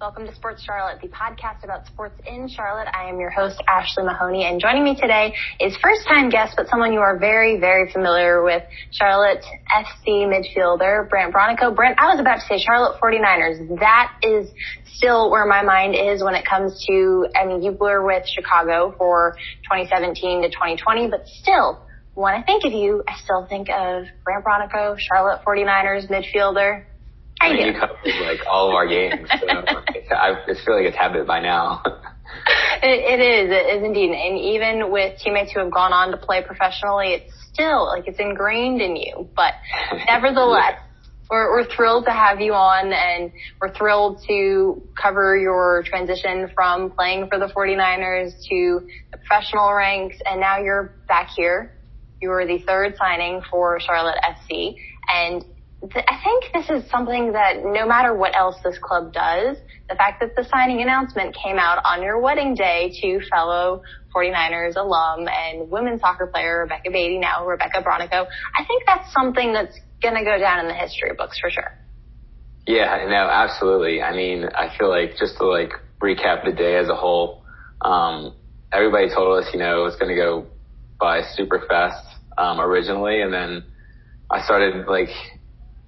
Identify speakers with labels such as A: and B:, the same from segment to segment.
A: Welcome to Sports Charlotte, the podcast about sports in Charlotte. I am your host, Ashley Mahoney, and joining me today is first time guest, but someone you are very, very familiar with, Charlotte FC midfielder, Brandt Bronico. Brandt, I was about to say Charlotte 49ers. That is still where my mind is when it comes to, I mean, you were with Chicago for 2017 to 2020, but still, when I think of you, I still think of Brandt Bronico, Charlotte 49ers midfielder.
B: I mean, you covered like all of our games. So I just feel like it's habit by now.
A: it, it is. It is indeed. And even with teammates who have gone on to play professionally, it's still like it's ingrained in you. But nevertheless, yeah. we're, we're thrilled to have you on and we're thrilled to cover your transition from playing for the 49ers to the professional ranks. And now you're back here. You were the third signing for Charlotte FC and I think this is something that no matter what else this club does, the fact that the signing announcement came out on your wedding day to fellow 49ers alum and women's soccer player Rebecca Beatty, now Rebecca Bronico, I think that's something that's going to go down in the history books for sure.
B: Yeah, no, absolutely. I mean, I feel like just to like recap the day as a whole, um, everybody told us, you know, it was going to go by super fast, um, originally. And then I started like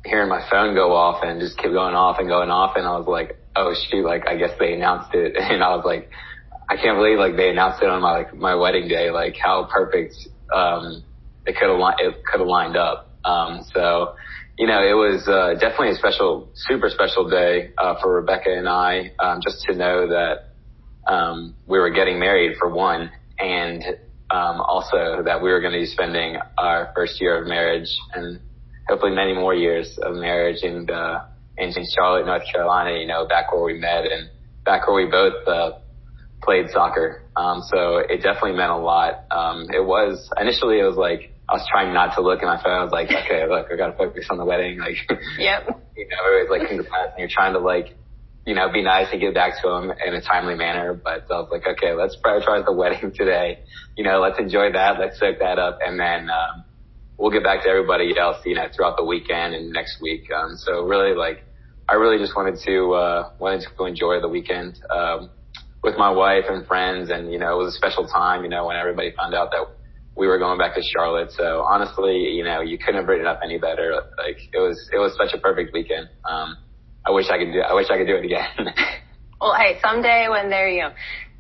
B: hearing my phone go off and just kept going off and going off. And I was like, oh shoot, like I guess they announced it. And I was like, I can't believe like they announced it on my like my wedding day. Like how perfect um, it could have it could have lined up. Um, so you know, it was uh, definitely a special, super special day uh, for Rebecca and I, um, just to know that um, we were getting married for one, and um, also that we were going to be spending our first year of marriage and hopefully many more years of marriage and, uh, in Charlotte, North Carolina, you know, back where we met and back where we both, uh, played soccer. Um, so it definitely meant a lot. Um, it was initially it was like I was trying not to look at my phone. I was like, okay, look, I gotta focus on the wedding. Like,
A: yep.
B: you know, everybody's like congrats, and you're trying to like, you know, be nice and get back to them in a timely manner. But I was like, okay, let's prioritize the wedding today. You know, let's enjoy that. Let's soak that up, and then um, we'll get back to everybody else, you know, throughout the weekend and next week. Um, so really like, I really just wanted to, uh, wanted to enjoy the weekend, um, with my wife and friends. And, you know, it was a special time, you know, when everybody found out that we were going back to Charlotte. So honestly, you know, you couldn't have written it up any better. Like it was, it was such a perfect weekend. Um, I wish I could do, I wish I could do it again.
A: well, hey, someday when they're, you know,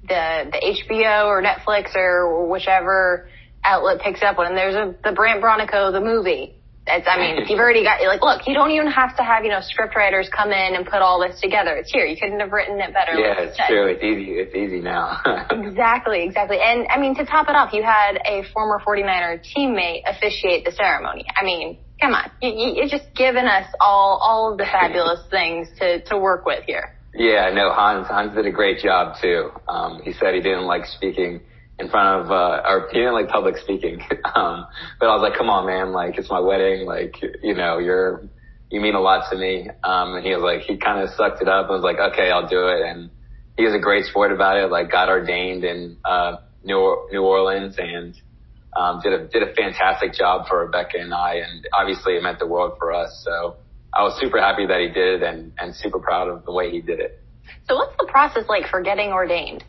A: the, the HBO or Netflix or whichever, outlet picks up one and there's a the Brandt Bronico the movie. It's I mean you've already got like look you don't even have to have you know script writers come in and put all this together. It's here. You couldn't have written it better.
B: Yeah, it's true. It's easy. It's easy now.
A: exactly, exactly. And I mean to top it off, you had a former 49er teammate officiate the ceremony. I mean. Come on, you, you, you're just giving us all all of the fabulous things to to work with here.
B: Yeah, no, Hans Hans did a great job too. Um, he said he didn't like speaking in front of, uh, or he didn't like public speaking. um, but I was like, come on, man, like it's my wedding. Like, you know, you're, you mean a lot to me. Um, and he was like, he kind of sucked it up and was like, okay, I'll do it. And he was a great sport about it, like got ordained in, uh, New, New Orleans and, um, did a, did a fantastic job for Rebecca and I. And obviously it meant the world for us. So I was super happy that he did and, and super proud of the way he did it.
A: So what's the process like for getting ordained?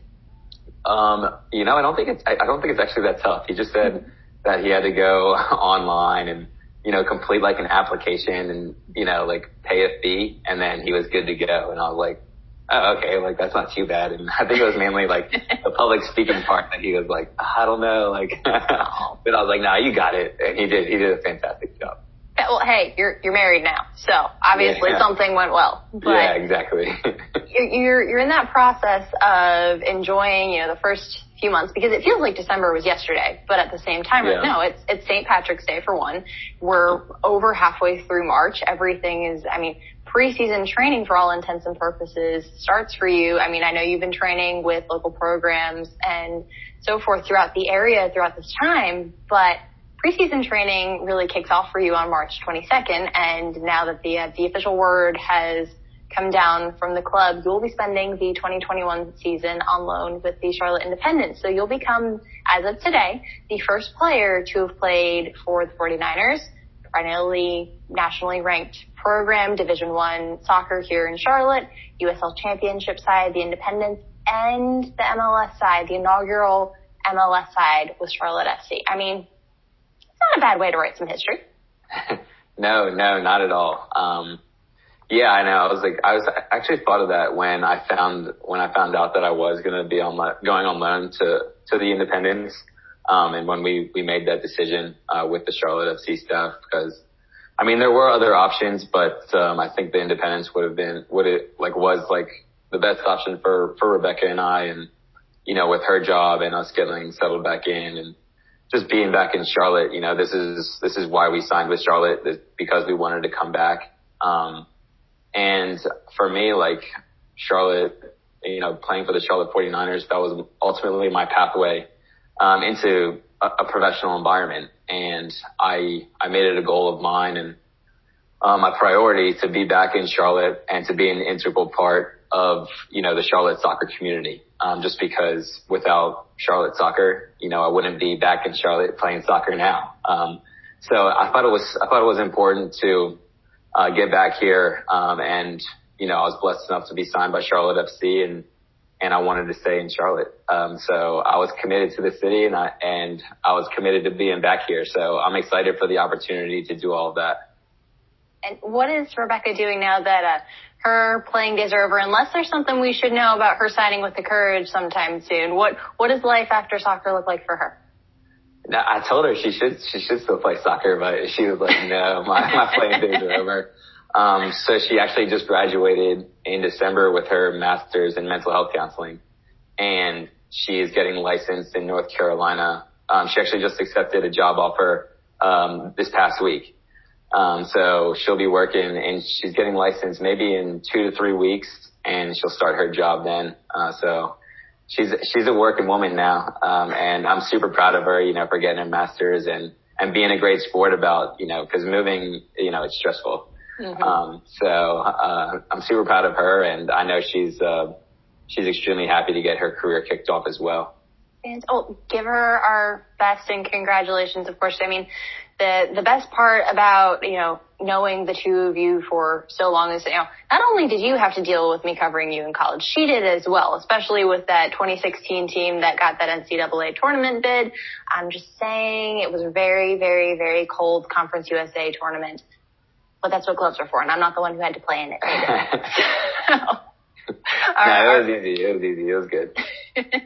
B: Um, you know, I don't think it's, I, I don't think it's actually that tough. He just said that he had to go online and, you know, complete like an application and, you know, like pay a fee and then he was good to go. And I was like, oh, okay, like that's not too bad. And I think it was mainly like the public speaking part that he was like, I don't know, like, but I was like, nah, you got it. And he did, he did a fantastic job.
A: Well, hey, you're you're married now, so obviously yeah. something went well.
B: But yeah, exactly.
A: you're you're in that process of enjoying, you know, the first few months because it feels like December was yesterday, but at the same time, yeah. no, it's it's St. Patrick's Day for one. We're over halfway through March. Everything is, I mean, preseason training for all intents and purposes starts for you. I mean, I know you've been training with local programs and so forth throughout the area throughout this time, but preseason training really kicks off for you on March 22nd, and now that the uh, the official word has come down from the club, you'll be spending the 2021 season on loan with the Charlotte Independence. So you'll become, as of today, the first player to have played for the 49ers, primarily nationally ranked program, Division One soccer here in Charlotte, USL Championship side, the Independence, and the MLS side, the inaugural MLS side with Charlotte FC. I mean, not a bad way to write some history.
B: no, no, not at all. Um, yeah, I know. I was like, I was I actually thought of that when I found when I found out that I was to be on my, going on loan to to the Independence, um, and when we we made that decision uh, with the Charlotte FC staff because. I mean, there were other options, but um, I think the Independence would have been would it like was like the best option for for Rebecca and I, and you know, with her job and us getting settled back in and just being back in Charlotte, you know, this is this is why we signed with Charlotte because we wanted to come back. Um, and for me, like Charlotte, you know, playing for the Charlotte 49ers, that was ultimately my pathway um, into a, a professional environment. And I I made it a goal of mine and um, my priority to be back in Charlotte and to be an integral part of you know the Charlotte soccer community. Um, just because without Charlotte soccer, you know, I wouldn't be back in Charlotte playing soccer now. Um, so I thought it was I thought it was important to uh, get back here. Um, and, you know, I was blessed enough to be signed by Charlotte FC and, and I wanted to stay in Charlotte. Um, so I was committed to the city and I, and I was committed to being back here. So I'm excited for the opportunity to do all of that.
A: And what is Rebecca doing now that, uh, her playing days are over, unless there's something we should know about her signing with the Courage sometime soon. What what does life after soccer look like for her?
B: No, I told her she should she should still play soccer, but she was like, no, my my playing days are over. Um, so she actually just graduated in December with her master's in mental health counseling, and she is getting licensed in North Carolina. Um, she actually just accepted a job offer um, this past week. Um, so she'll be working, and she's getting licensed maybe in two to three weeks, and she'll start her job then. Uh, so she's she's a working woman now, um, and I'm super proud of her. You know, for getting her masters and and being a great sport about you know because moving you know it's stressful. Mm-hmm. Um, so uh, I'm super proud of her, and I know she's uh, she's extremely happy to get her career kicked off as well.
A: And oh, give her our best and congratulations, of course. I mean, the the best part about you know knowing the two of you for so long is you know not only did you have to deal with me covering you in college, she did as well, especially with that 2016 team that got that NCAA tournament bid. I'm just saying it was a very very very cold Conference USA tournament, but that's what gloves are for, and I'm not the one who had to play in it.
B: so, no, it was easy. It was easy. It was good.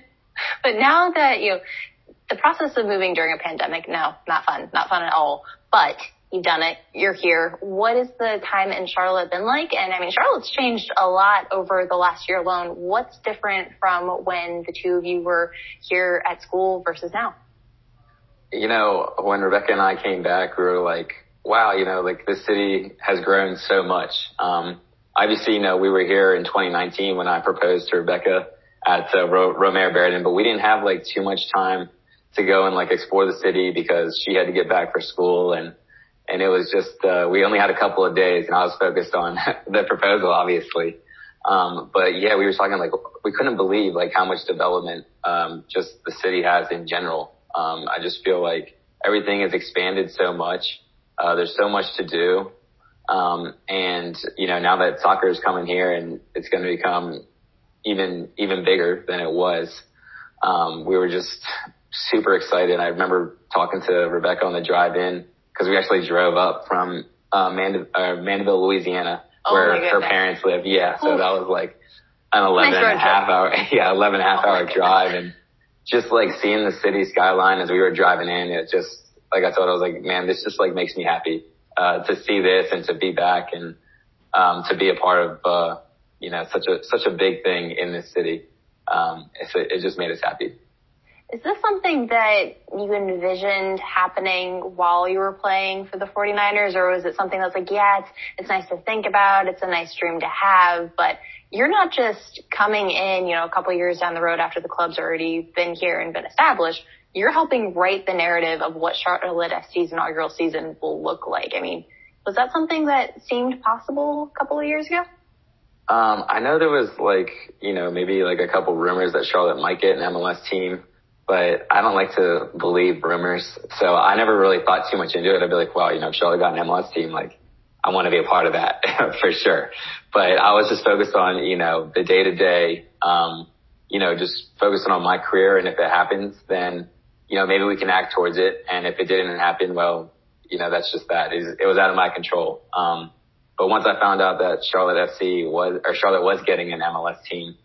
A: but now that you the process of moving during a pandemic, no, not fun, not fun at all. But you've done it, you're here. What has the time in Charlotte been like? And I mean, Charlotte's changed a lot over the last year alone. What's different from when the two of you were here at school versus now?
B: You know, when Rebecca and I came back, we were like, wow, you know, like this city has grown so much. Um, obviously, you know, we were here in 2019 when I proposed to Rebecca at uh, Romare Bearden, but we didn't have like too much time to go and like explore the city because she had to get back for school and and it was just uh, we only had a couple of days and I was focused on the proposal obviously. Um, but yeah, we were talking like we couldn't believe like how much development um, just the city has in general. Um, I just feel like everything has expanded so much. Uh, there's so much to do. Um, and you know, now that soccer is coming here and it's going to become even, even bigger than it was. Um, we were just super excited. I remember talking to Rebecca on the drive in because we actually drove up from uh, Mand- uh, Mandeville, Louisiana, oh where her parents live. Yeah, so Oof. that was like an 11 nice and a half hour, yeah, 11 and a half oh hour drive, and just like seeing the city skyline as we were driving in, it just like I thought I was like, man, this just like makes me happy uh, to see this and to be back and um, to be a part of uh, you know such a such a big thing in this city. Um, it's, it just made us happy.
A: Is this something that you envisioned happening while you were playing for the 49ers or was it something that's like, yeah, it's, it's nice to think about. It's a nice dream to have, but you're not just coming in, you know, a couple years down the road after the club's already been here and been established. you're helping write the narrative of what Charlotte FC's inaugural season will look like. I mean, was that something that seemed possible a couple of years ago?
B: Um, I know there was like, you know, maybe like a couple rumors that Charlotte might get an MLS team, but I don't like to believe rumors. So I never really thought too much into it. I'd be like, well, you know, Charlotte got an MLS team, like I want to be a part of that for sure. But I was just focused on, you know, the day to day, um, you know, just focusing on my career. And if it happens, then, you know, maybe we can act towards it. And if it didn't happen, well, you know, that's just that. It was out of my control. Um, but once I found out that Charlotte FC was, or Charlotte was getting an MLS team,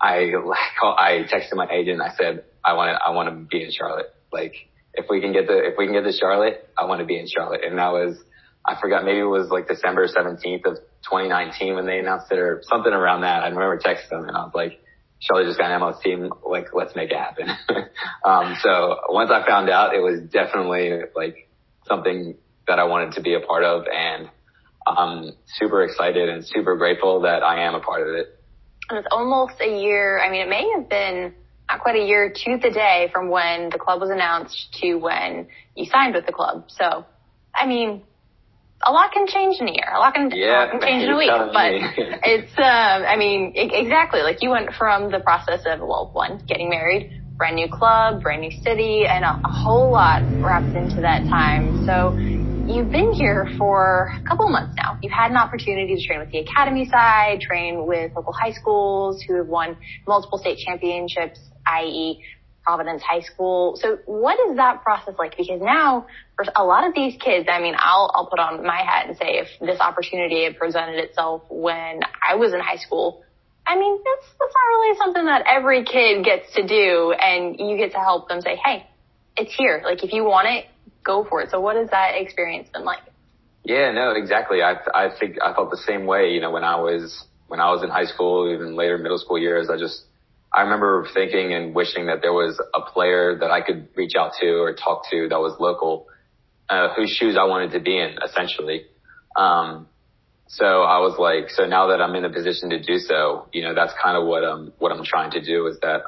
B: I, I texted my agent. I said, I want to, I want to be in Charlotte. Like, if we can get the, if we can get to Charlotte, I want to be in Charlotte. And that was, I forgot, maybe it was like December 17th of 2019 when they announced it or something around that. I remember texting them and I was like, Charlotte just got an MLS team. Like, let's make it happen. um, so once I found out, it was definitely like something that I wanted to be a part of and I'm super excited and super grateful that I am a part of it.
A: And it's almost a year. I mean, it may have been not quite a year to the day from when the club was announced to when you signed with the club. So, I mean, a lot can change in a year. A lot can,
B: yeah,
A: lot can change in a week. But it's, um, I mean, exactly. Like you went from the process of, well, one, getting married, brand new club, brand new city, and a, a whole lot wrapped into that time. So you've been here for a couple months now. You've had an opportunity to train with the academy side, train with local high schools who have won multiple state championships, i.e. Providence High School. So what is that process like? Because now for a lot of these kids, I mean, I'll, I'll put on my hat and say if this opportunity had presented itself when I was in high school, I mean, that's, that's not really something that every kid gets to do and you get to help them say, Hey, it's here. Like if you want it, go for it. So what has that experience been like?
B: Yeah, no, exactly. I, I think I felt the same way, you know, when I was, when I was in high school, even later middle school years, I just, I remember thinking and wishing that there was a player that I could reach out to or talk to that was local, uh, whose shoes I wanted to be in essentially. Um, so I was like, so now that I'm in a position to do so, you know, that's kind of what I'm, what I'm trying to do is that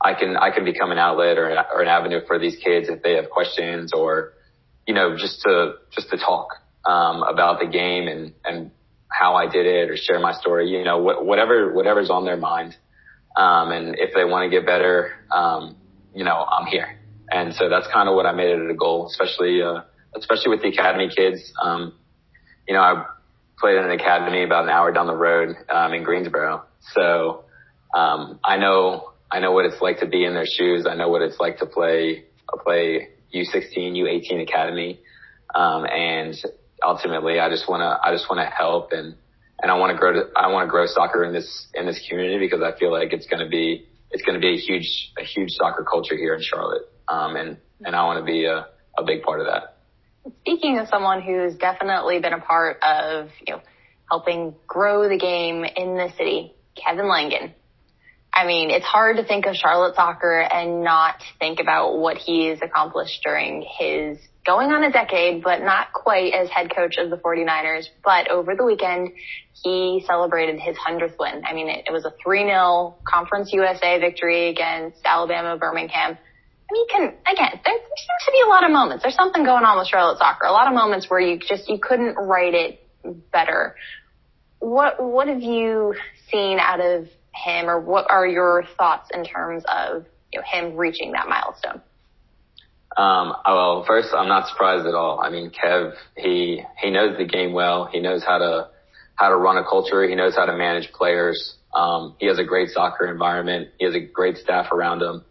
B: I can, I can become an outlet or, or an avenue for these kids if they have questions or, you know, just to, just to talk, um, about the game and, and how I did it or share my story, you know, wh- whatever, whatever's on their mind. Um, and if they want to get better, um, you know, I'm here. And so that's kind of what I made it a goal, especially, uh, especially with the academy kids. Um, you know, I played in an academy about an hour down the road, um, in Greensboro. So, um, I know, I know what it's like to be in their shoes. I know what it's like to play, uh, play U16, U18 academy. Um, and ultimately I just want to, I just want to help and, and I want to grow to, I want to grow soccer in this, in this community because I feel like it's going to be, it's going to be a huge, a huge soccer culture here in Charlotte. Um, and, and I want to be a, a big part of that.
A: Speaking of someone who's definitely been a part of, you know, helping grow the game in the city, Kevin Langan. I mean, it's hard to think of Charlotte soccer and not think about what he's accomplished during his going on a decade, but not quite as head coach of the 49ers. But over the weekend, he celebrated his 100th win. I mean, it, it was a 3-0 Conference USA victory against Alabama Birmingham. I mean, can, again, there, there seems to be a lot of moments. There's something going on with Charlotte soccer. A lot of moments where you just, you couldn't write it better. What, what have you seen out of him or what are your thoughts in terms of you know, him reaching that milestone?
B: Um, well, first, I'm not surprised at all. I mean, Kev, he, he knows the game well. He knows how to, how to run a culture. He knows how to manage players. Um, he has a great soccer environment. He has a great staff around him.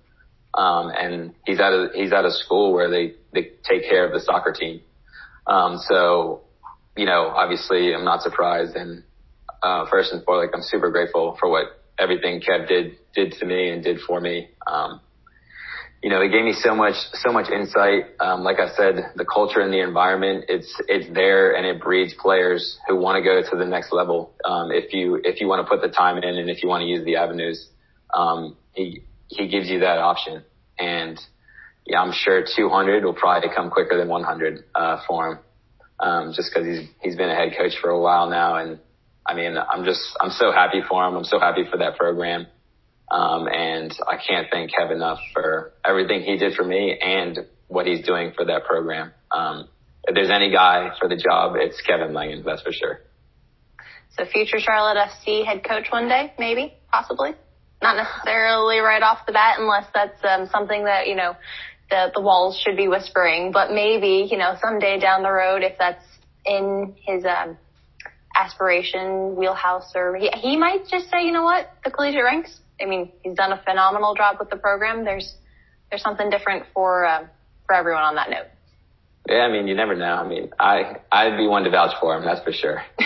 B: Um, and he's at a, he's at a school where they, they take care of the soccer team. Um, so, you know, obviously I'm not surprised. And, uh, first and foremost, like I'm super grateful for what everything Kev did, did to me and did for me. Um, you know, it gave me so much, so much insight. Um, like I said, the culture and the environment, it's, it's there and it breeds players who want to go to the next level. Um, if you, if you want to put the time in and if you want to use the avenues, um, he, he gives you that option. And yeah, I'm sure 200 will probably come quicker than 100, uh, for him. Um, just cause he's, he's been a head coach for a while now. And I mean, I'm just, I'm so happy for him. I'm so happy for that program. Um, and I can't thank Kev enough for everything he did for me and what he's doing for that program. Um, if there's any guy for the job, it's Kevin Langan, that's for sure.
A: So future Charlotte FC head coach one day, maybe, possibly. Not necessarily right off the bat, unless that's um, something that you know the the walls should be whispering. But maybe you know someday down the road, if that's in his um, aspiration wheelhouse, or he, he might just say, you know what, the collegiate ranks. I mean, he's done a phenomenal job with the program. There's there's something different for uh, for everyone on that note.
B: Yeah, I mean, you never know. I mean, I I'd be one to vouch for him, that's for sure.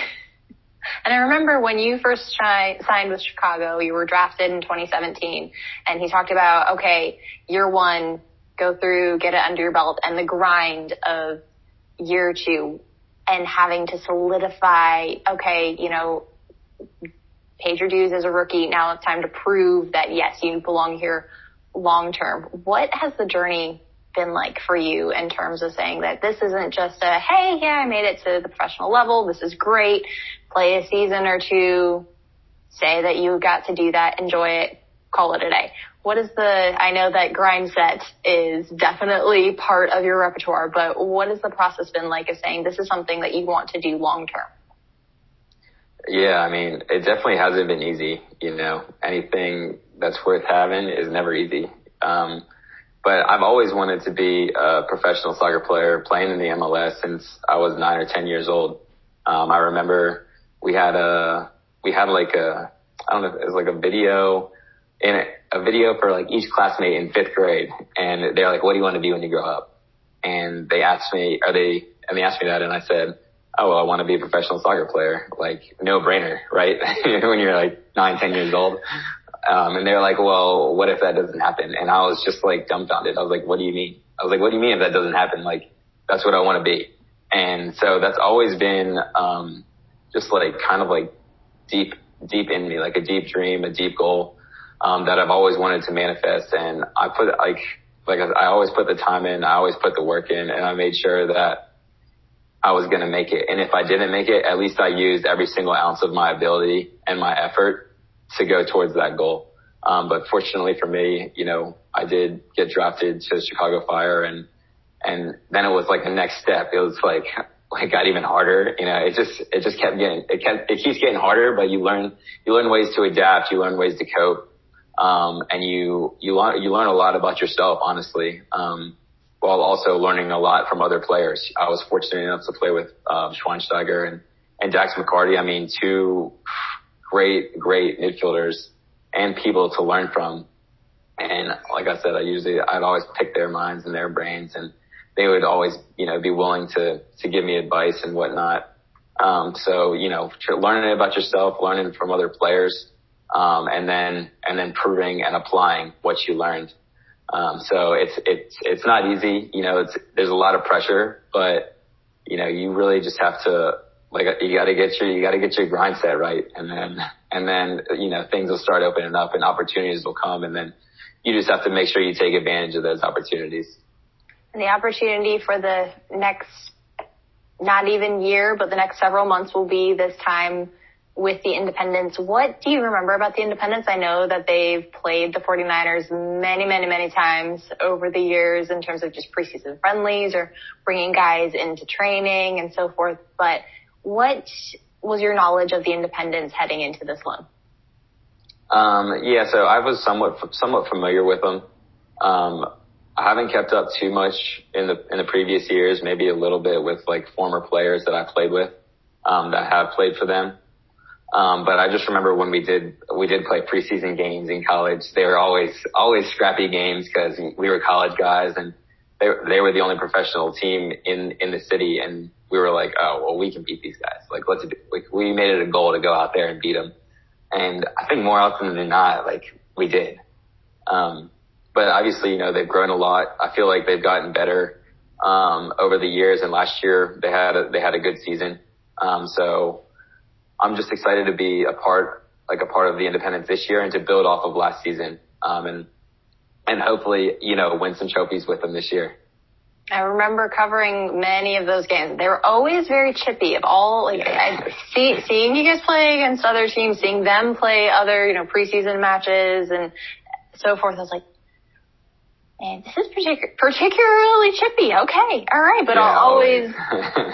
A: And I remember when you first chi- signed with Chicago, you were drafted in 2017, and he talked about, okay, year one, go through, get it under your belt, and the grind of year two, and having to solidify, okay, you know, paid your dues as a rookie. Now it's time to prove that yes, you belong here long term. What has the journey been like for you in terms of saying that this isn't just a, hey, yeah, I made it to the professional level. This is great. Play a season or two. Say that you got to do that. Enjoy it. Call it a day. What is the, I know that grind set is definitely part of your repertoire, but what has the process been like of saying this is something that you want to do long term?
B: Yeah, I mean, it definitely hasn't been easy. You know, anything that's worth having is never easy. Um, but I've always wanted to be a professional soccer player playing in the MLS since I was nine or 10 years old. Um, I remember we had a, we had like a, I don't know, it was like a video in a, a video for like each classmate in fifth grade. And they're like, what do you want to be when you grow up? And they asked me, are they, and they asked me that and I said, oh, well, I want to be a professional soccer player. Like no brainer, right? when you're like nine, ten years old. Um, and they're like, well, what if that doesn't happen? And I was just like dumbfounded. I was like, what do you mean? I was like, what do you mean if that doesn't happen? Like, that's what I want to be. And so that's always been, um, just like kind of like deep, deep in me, like a deep dream, a deep goal, um, that I've always wanted to manifest. And I put like, like I always put the time in, I always put the work in and I made sure that I was going to make it. And if I didn't make it, at least I used every single ounce of my ability and my effort to go towards that goal. Um, but fortunately for me, you know, I did get drafted to Chicago Fire and, and then it was like the next step. It was like, like got even harder. You know, it just, it just kept getting, it kept, it keeps getting harder, but you learn, you learn ways to adapt. You learn ways to cope. Um, and you, you learn, you learn a lot about yourself, honestly. Um, while also learning a lot from other players. I was fortunate enough to play with, um, Schweinsteiger and, and Dax McCarty. I mean, two great, great midfielders and people to learn from. And like I said, I usually, I'd always pick their minds and their brains and they would always, you know, be willing to, to give me advice and whatnot. Um, so, you know, learning about yourself, learning from other players, um, and then, and then proving and applying what you learned. Um, so it's, it's, it's not easy. You know, it's, there's a lot of pressure, but, you know, you really just have to like you got to get your you got to get your grind set right, and then and then you know things will start opening up and opportunities will come, and then you just have to make sure you take advantage of those opportunities.
A: And the opportunity for the next not even year, but the next several months will be this time with the Independence. What do you remember about the Independence? I know that they've played the 49ers many, many, many times over the years in terms of just preseason friendlies or bringing guys into training and so forth. But what was your knowledge of the Independence heading into this one?
B: Um, yeah, so I was somewhat somewhat familiar with them. Um, I haven't kept up too much in the in the previous years. Maybe a little bit with like former players that I played with um, that have played for them. Um, but I just remember when we did we did play preseason games in college. They were always always scrappy games because we were college guys and they they were the only professional team in in the city and we were like, oh, well, we can beat these guys. Like, let's like, we made it a goal to go out there and beat them. And I think more often than not, like, we did. Um, but obviously, you know, they've grown a lot. I feel like they've gotten better, um, over the years. And last year they had a, they had a good season. Um, so I'm just excited to be a part, like a part of the Independence this year and to build off of last season. Um, and, and hopefully, you know, win some trophies with them this year.
A: I remember covering many of those games. They were always very chippy. Of all like I see, seeing you guys play against other teams, seeing them play other you know preseason matches and so forth. I was like, And this is particular, particularly chippy. Okay, all right, but yeah, always,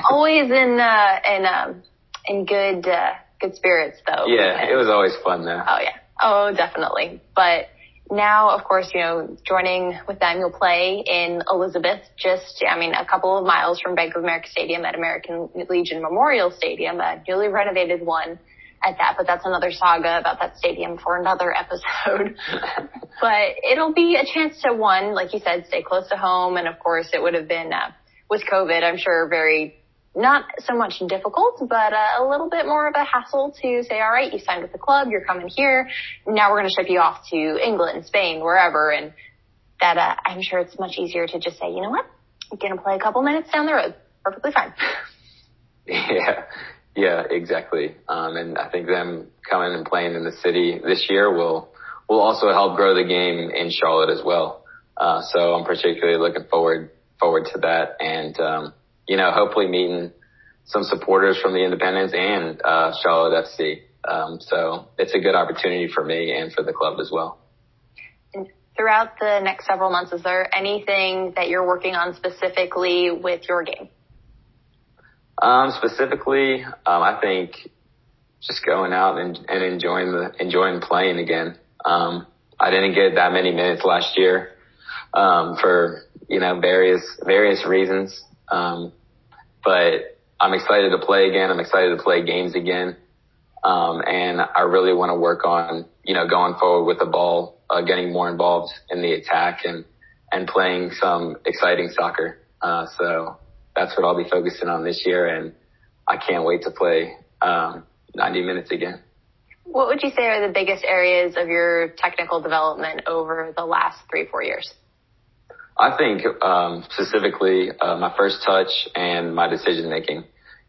A: always in uh, in um, in good uh, good spirits though.
B: Yeah, it was always fun though.
A: Oh yeah, oh definitely. But now, of course, you know, joining with them, you'll play in Elizabeth, just, I mean, a couple of miles from Bank of America Stadium at American Legion Memorial Stadium, a newly renovated one at that, but that's another saga about that stadium for another episode. but it'll be a chance to one, like you said, stay close to home. And of course, it would have been, uh, with COVID, I'm sure very not so much difficult, but uh, a little bit more of a hassle to say, all right, you signed with the club, you're coming here. Now we're going to ship you off to England, Spain, wherever. And that, uh, I'm sure it's much easier to just say, you know what? I'm going to play a couple minutes down the road. Perfectly fine.
B: Yeah. Yeah, exactly. Um, and I think them coming and playing in the city this year will, will also help grow the game in Charlotte as well. Uh, so I'm particularly looking forward, forward to that. And, um, you know, hopefully meeting some supporters from the Independence and uh, Charlotte FC. Um, so it's a good opportunity for me and for the club as well.
A: And throughout the next several months, is there anything that you're working on specifically with your game?
B: Um, specifically, um, I think just going out and, and enjoying the enjoying playing again. Um, I didn't get that many minutes last year um, for you know various various reasons. Um, but I'm excited to play again. I'm excited to play games again. Um, and I really want to work on, you know, going forward with the ball, uh, getting more involved in the attack and, and playing some exciting soccer. Uh, so that's what I'll be focusing on this year. And I can't wait to play, um, 90 minutes again.
A: What would you say are the biggest areas of your technical development over the last three, four years?
B: I think um, specifically uh, my first touch and my decision making.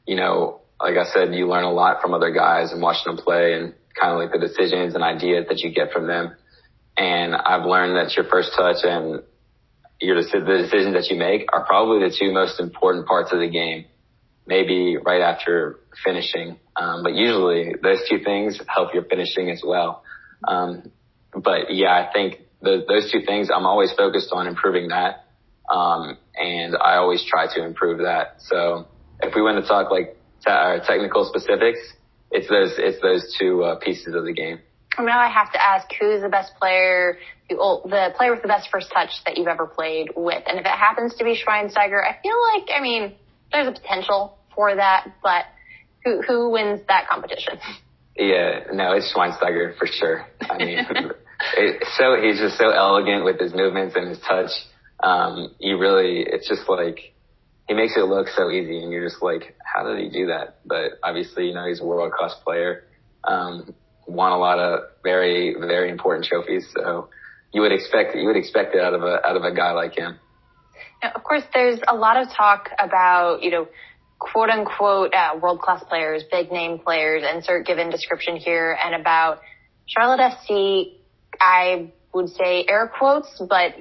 B: You know, like I said, you learn a lot from other guys and watching them play, and kind of like the decisions and ideas that you get from them. And I've learned that your first touch and your the decisions that you make are probably the two most important parts of the game. Maybe right after finishing, um, but usually those two things help your finishing as well. Um, but yeah, I think the, those two things, I'm always focused on improving that. Um, and I always try to improve that. So if we want to talk like te- uh, technical specifics, it's those, it's those two uh, pieces of the game.
A: Now I have to ask, who's the best player, the player with the best first touch that you've ever played with? And if it happens to be Schweinsteiger, I feel like, I mean, there's a potential for that, but who, who wins that competition?
B: Yeah, no, it's Schweinsteiger for sure. I mean, so he's just so elegant with his movements and his touch. Um, he really, it's just like he makes it look so easy, and you're just like, how did he do that? But obviously, you know, he's a world class player. Um, won a lot of very very important trophies, so you would expect you would expect it out of a out of a guy like him.
A: Now, of course, there's a lot of talk about you know quote unquote uh, world class players, big name players, insert given description here, and about Charlotte FC I would say air quotes, but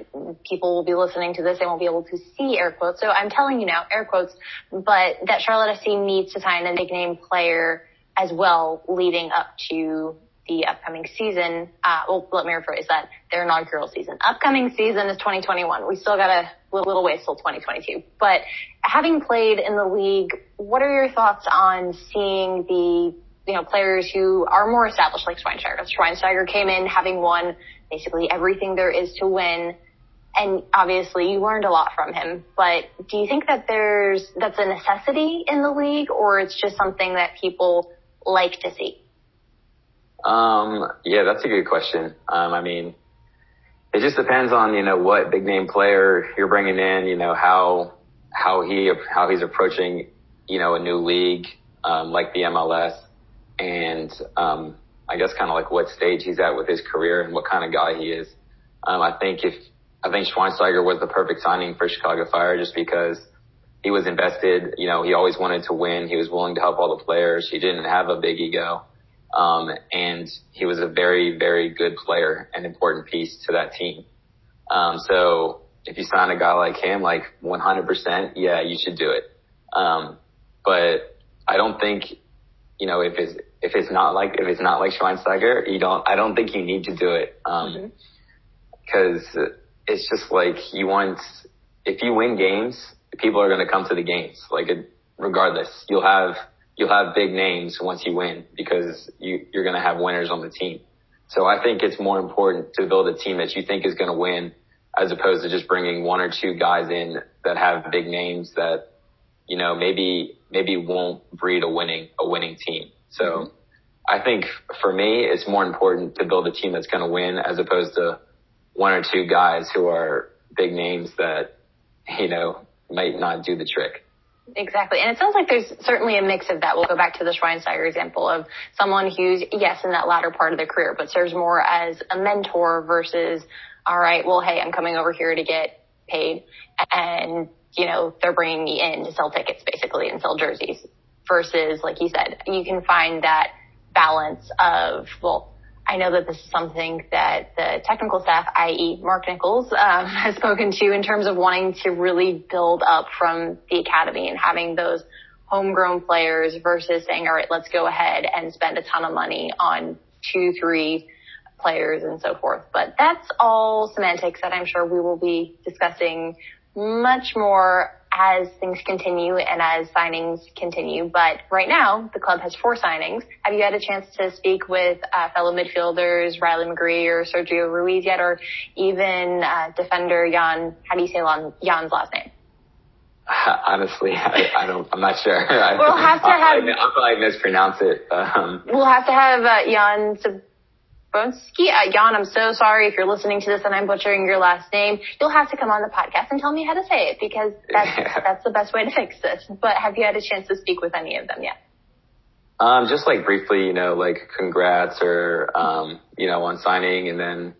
A: people will be listening to this and won't be able to see air quotes. So I'm telling you now, air quotes, but that Charlotte FC needs to sign a big name player as well leading up to the upcoming season. Uh, well, let me rephrase that. Their inaugural season. Upcoming season is 2021. We still got a little ways till 2022. But having played in the league, what are your thoughts on seeing the you know, players who are more established like Schweinsteiger. Schweinsteiger came in having won basically everything there is to win. And obviously you learned a lot from him, but do you think that there's, that's a necessity in the league or it's just something that people like to see?
B: Um, yeah, that's a good question. Um, I mean, it just depends on, you know, what big name player you're bringing in, you know, how, how he, how he's approaching, you know, a new league, um, like the MLS and um, I guess kind of like what stage he's at with his career and what kind of guy he is. Um, I think if I think Schweinsteiger was the perfect signing for Chicago Fire just because he was invested. You know, he always wanted to win. He was willing to help all the players. He didn't have a big ego. Um, and he was a very, very good player, an important piece to that team. Um, so if you sign a guy like him, like 100%, yeah, you should do it. Um, but I don't think, you know, if it's, if it's not like if it's not like Schweinsteiger, you don't. I don't think you need to do it. Um, mm-hmm. Because it's just like you want, if you win games, people are going to come to the games. Like it, regardless, you'll have, you'll have big names once you win because you, you're going to have winners on the team. So I think it's more important to build a team that you think is going to win as opposed to just bringing one or two guys in that have big names that, you know, maybe, maybe won't breed a winning, a winning team. So mm-hmm. I think for me, it's more important to build a team that's going to win as opposed to one or two guys who are big names that, you know, might not do the trick.
A: Exactly. And it sounds like there's certainly a mix of that. We'll go back to the Schweinsteiger example of someone who's, yes, in that latter part of their career, but serves more as a mentor versus all right, well, hey, I'm coming over here to get paid. And, you know, they're bringing me in to sell tickets basically and sell jerseys versus, like you said, you can find that balance of, well, I know that this is something that the technical staff, i.e. Marc Nicholls, um, has spoken to in terms of wanting to really build up from the academy and having those homegrown players versus saying, all right, let's go ahead and spend a ton of money on two, three players and so forth. But that's all semantics that I'm sure we will be discussing much more as things continue and as signings continue. But right now, the club has four signings. Have you had a chance to speak with uh, fellow midfielders Riley McGree or Sergio Ruiz yet, or even uh, defender Jan? How do you say Jan's last name?
B: Honestly, I, I, don't. I'm not sure.
A: We'll have to
B: I'll
A: have.
B: Probably, I'll probably mispronounce it. Um,
A: we'll have to have uh, Jan Bonsky. Uh, Jan, I'm so sorry if you're listening to this and I'm butchering your last name. You'll have to come on the podcast and tell me how to say it because that's, that's the best way to fix this. But have you had a chance to speak with any of them yet?
B: Um, just like briefly, you know, like congrats or, um, you know, on signing and then,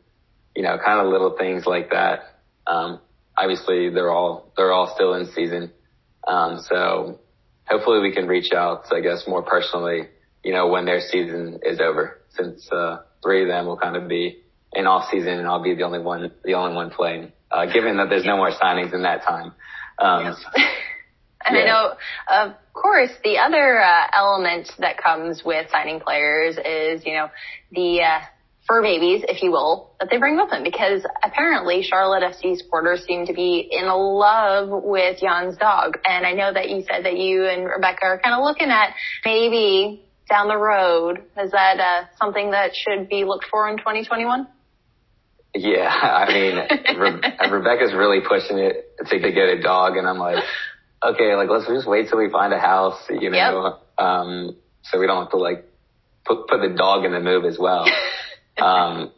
B: you know, kind of little things like that. Um, obviously they're all, they're all still in season. Um, so hopefully we can reach out, I guess, more personally, you know, when their season is over since, uh, three of them will kind of be in off season and I'll be the only one, the only one playing, uh, given that there's no more signings in that time. Um,
A: yep. and yeah. I know, of course, the other, uh, element that comes with signing players is, you know, the, uh, fur babies, if you will, that they bring with them because apparently Charlotte FC supporters seem to be in love with Jan's dog. And I know that you said that you and Rebecca are kind of looking at maybe down the road. Is that uh, something that should be looked for in 2021?
B: Yeah, I mean, Re- Rebecca's really pushing it to, to get a dog, and I'm like, okay, like let's just wait till we find a house, you know, yep. um, so we don't have to like put put the dog in the move as well. um,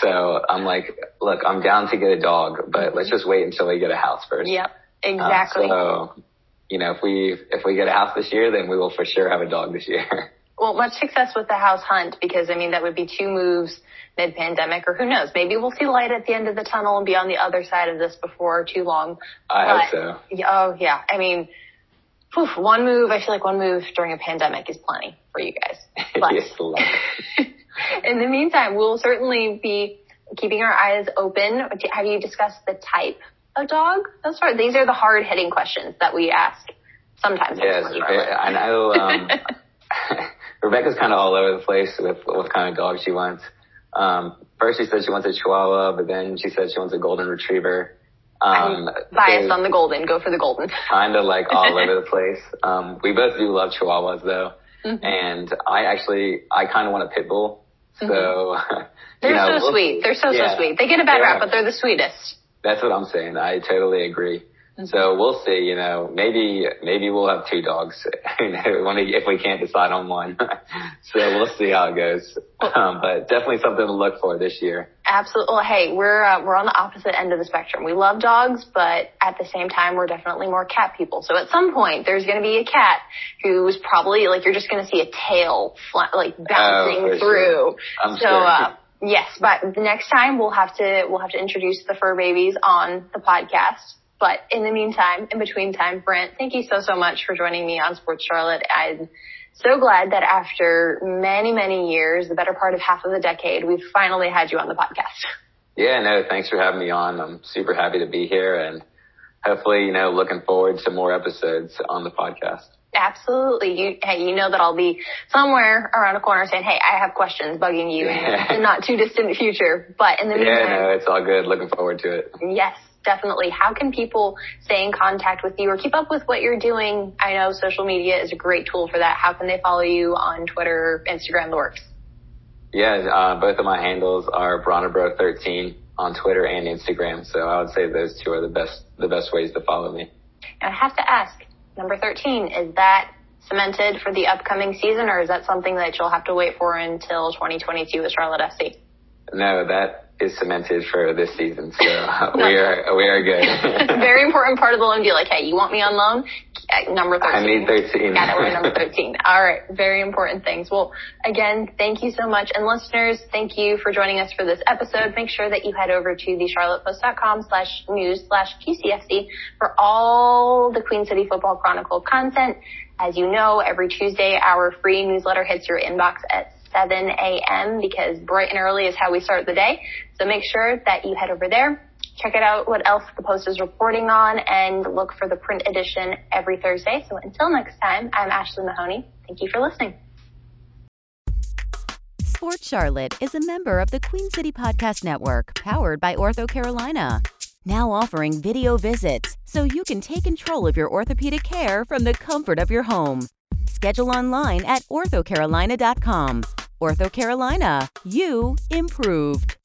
B: so I'm like, look, I'm down to get a dog, but let's just wait until we get a house first.
A: Yep, exactly.
B: Uh, so, you know, if we if we get a house this year, then we will for sure have a dog this year.
A: Well, much success with the house hunt because I mean that would be two moves mid pandemic or who knows, maybe we'll see light at the end of the tunnel and be on the other side of this before too long.
B: I but, hope so.
A: Oh yeah. I mean, whew, one move, I feel like one move during a pandemic is plenty for you guys. But in the meantime, we'll certainly be keeping our eyes open. Have you discussed the type of dog? Those are, these are the hard hitting questions that we ask sometimes.
B: Yes, I know. Um, Rebecca's kind of all over the place with what kind of dog she wants. Um, first she said she wants a Chihuahua, but then she said she wants a Golden Retriever.
A: Um, biased on the Golden. Go for the Golden.
B: kind of like all over the place. Um, we both do love Chihuahuas though. Mm-hmm. And I actually, I kind of want a pit bull. So, mm-hmm.
A: they're
B: know,
A: so we'll, sweet. They're so, yeah, so sweet. They get a bad rap, but they're the sweetest.
B: That's what I'm saying. I totally agree. So we'll see, you know, maybe, maybe we'll have two dogs if we can't decide on one. so we'll see how it goes. Um, but definitely something to look for this year.
A: Absolutely. Well, hey, we're, uh, we're on the opposite end of the spectrum. We love dogs, but at the same time, we're definitely more cat people. So at some point, there's going to be a cat who's probably like, you're just going to see a tail like bouncing oh, through.
B: Sure.
A: So,
B: sure.
A: uh, Yes, but the next time we'll have to we'll have to introduce the fur babies on the podcast. But in the meantime, in between time, Brent, thank you so, so much for joining me on Sports Charlotte. I'm so glad that after many, many years, the better part of half of a decade, we've finally had you on the podcast.
B: Yeah, no, thanks for having me on. I'm super happy to be here and hopefully, you know, looking forward to more episodes on the podcast.
A: Absolutely. You, hey, you know that I'll be somewhere around a corner saying, "Hey, I have questions bugging you in the not too distant future." But in the meantime,
B: yeah, no, it's all good. Looking forward to it.
A: Yes, definitely. How can people stay in contact with you or keep up with what you're doing? I know social media is a great tool for that. How can they follow you on Twitter, Instagram, the works?
B: Yeah, uh, both of my handles are Bronnebro13 on Twitter and Instagram. So I would say those two are the best the best ways to follow me.
A: And I have to ask, number 13, is that cemented for the upcoming season or is that something that you'll have to wait for until 2022 with Charlotte FC?
B: No, that is cemented for this season. So we are we are good.
A: Very important part of the loan deal. Like, hey, you want me on loan? Number 13.
B: I need 13.
A: Got it. We're number 13. All right. Very important things. Well, again, thank you so much. And listeners, thank you for joining us for this episode. Make sure that you head over to the charlottepost.com slash news slash QCFC for all the Queen City Football Chronicle content. As you know, every Tuesday, our free newsletter hits your inbox at 7 a.m. because bright and early is how we start the day. So make sure that you head over there, check it out what else the post is reporting on and look for the print edition every Thursday. So until next time, I'm Ashley Mahoney. Thank you for listening.
C: Sports Charlotte is a member of the Queen City Podcast Network, powered by OrthoCarolina. Now offering video visits so you can take control of your orthopedic care from the comfort of your home. Schedule online at orthocarolina.com. OrthoCarolina, you improved.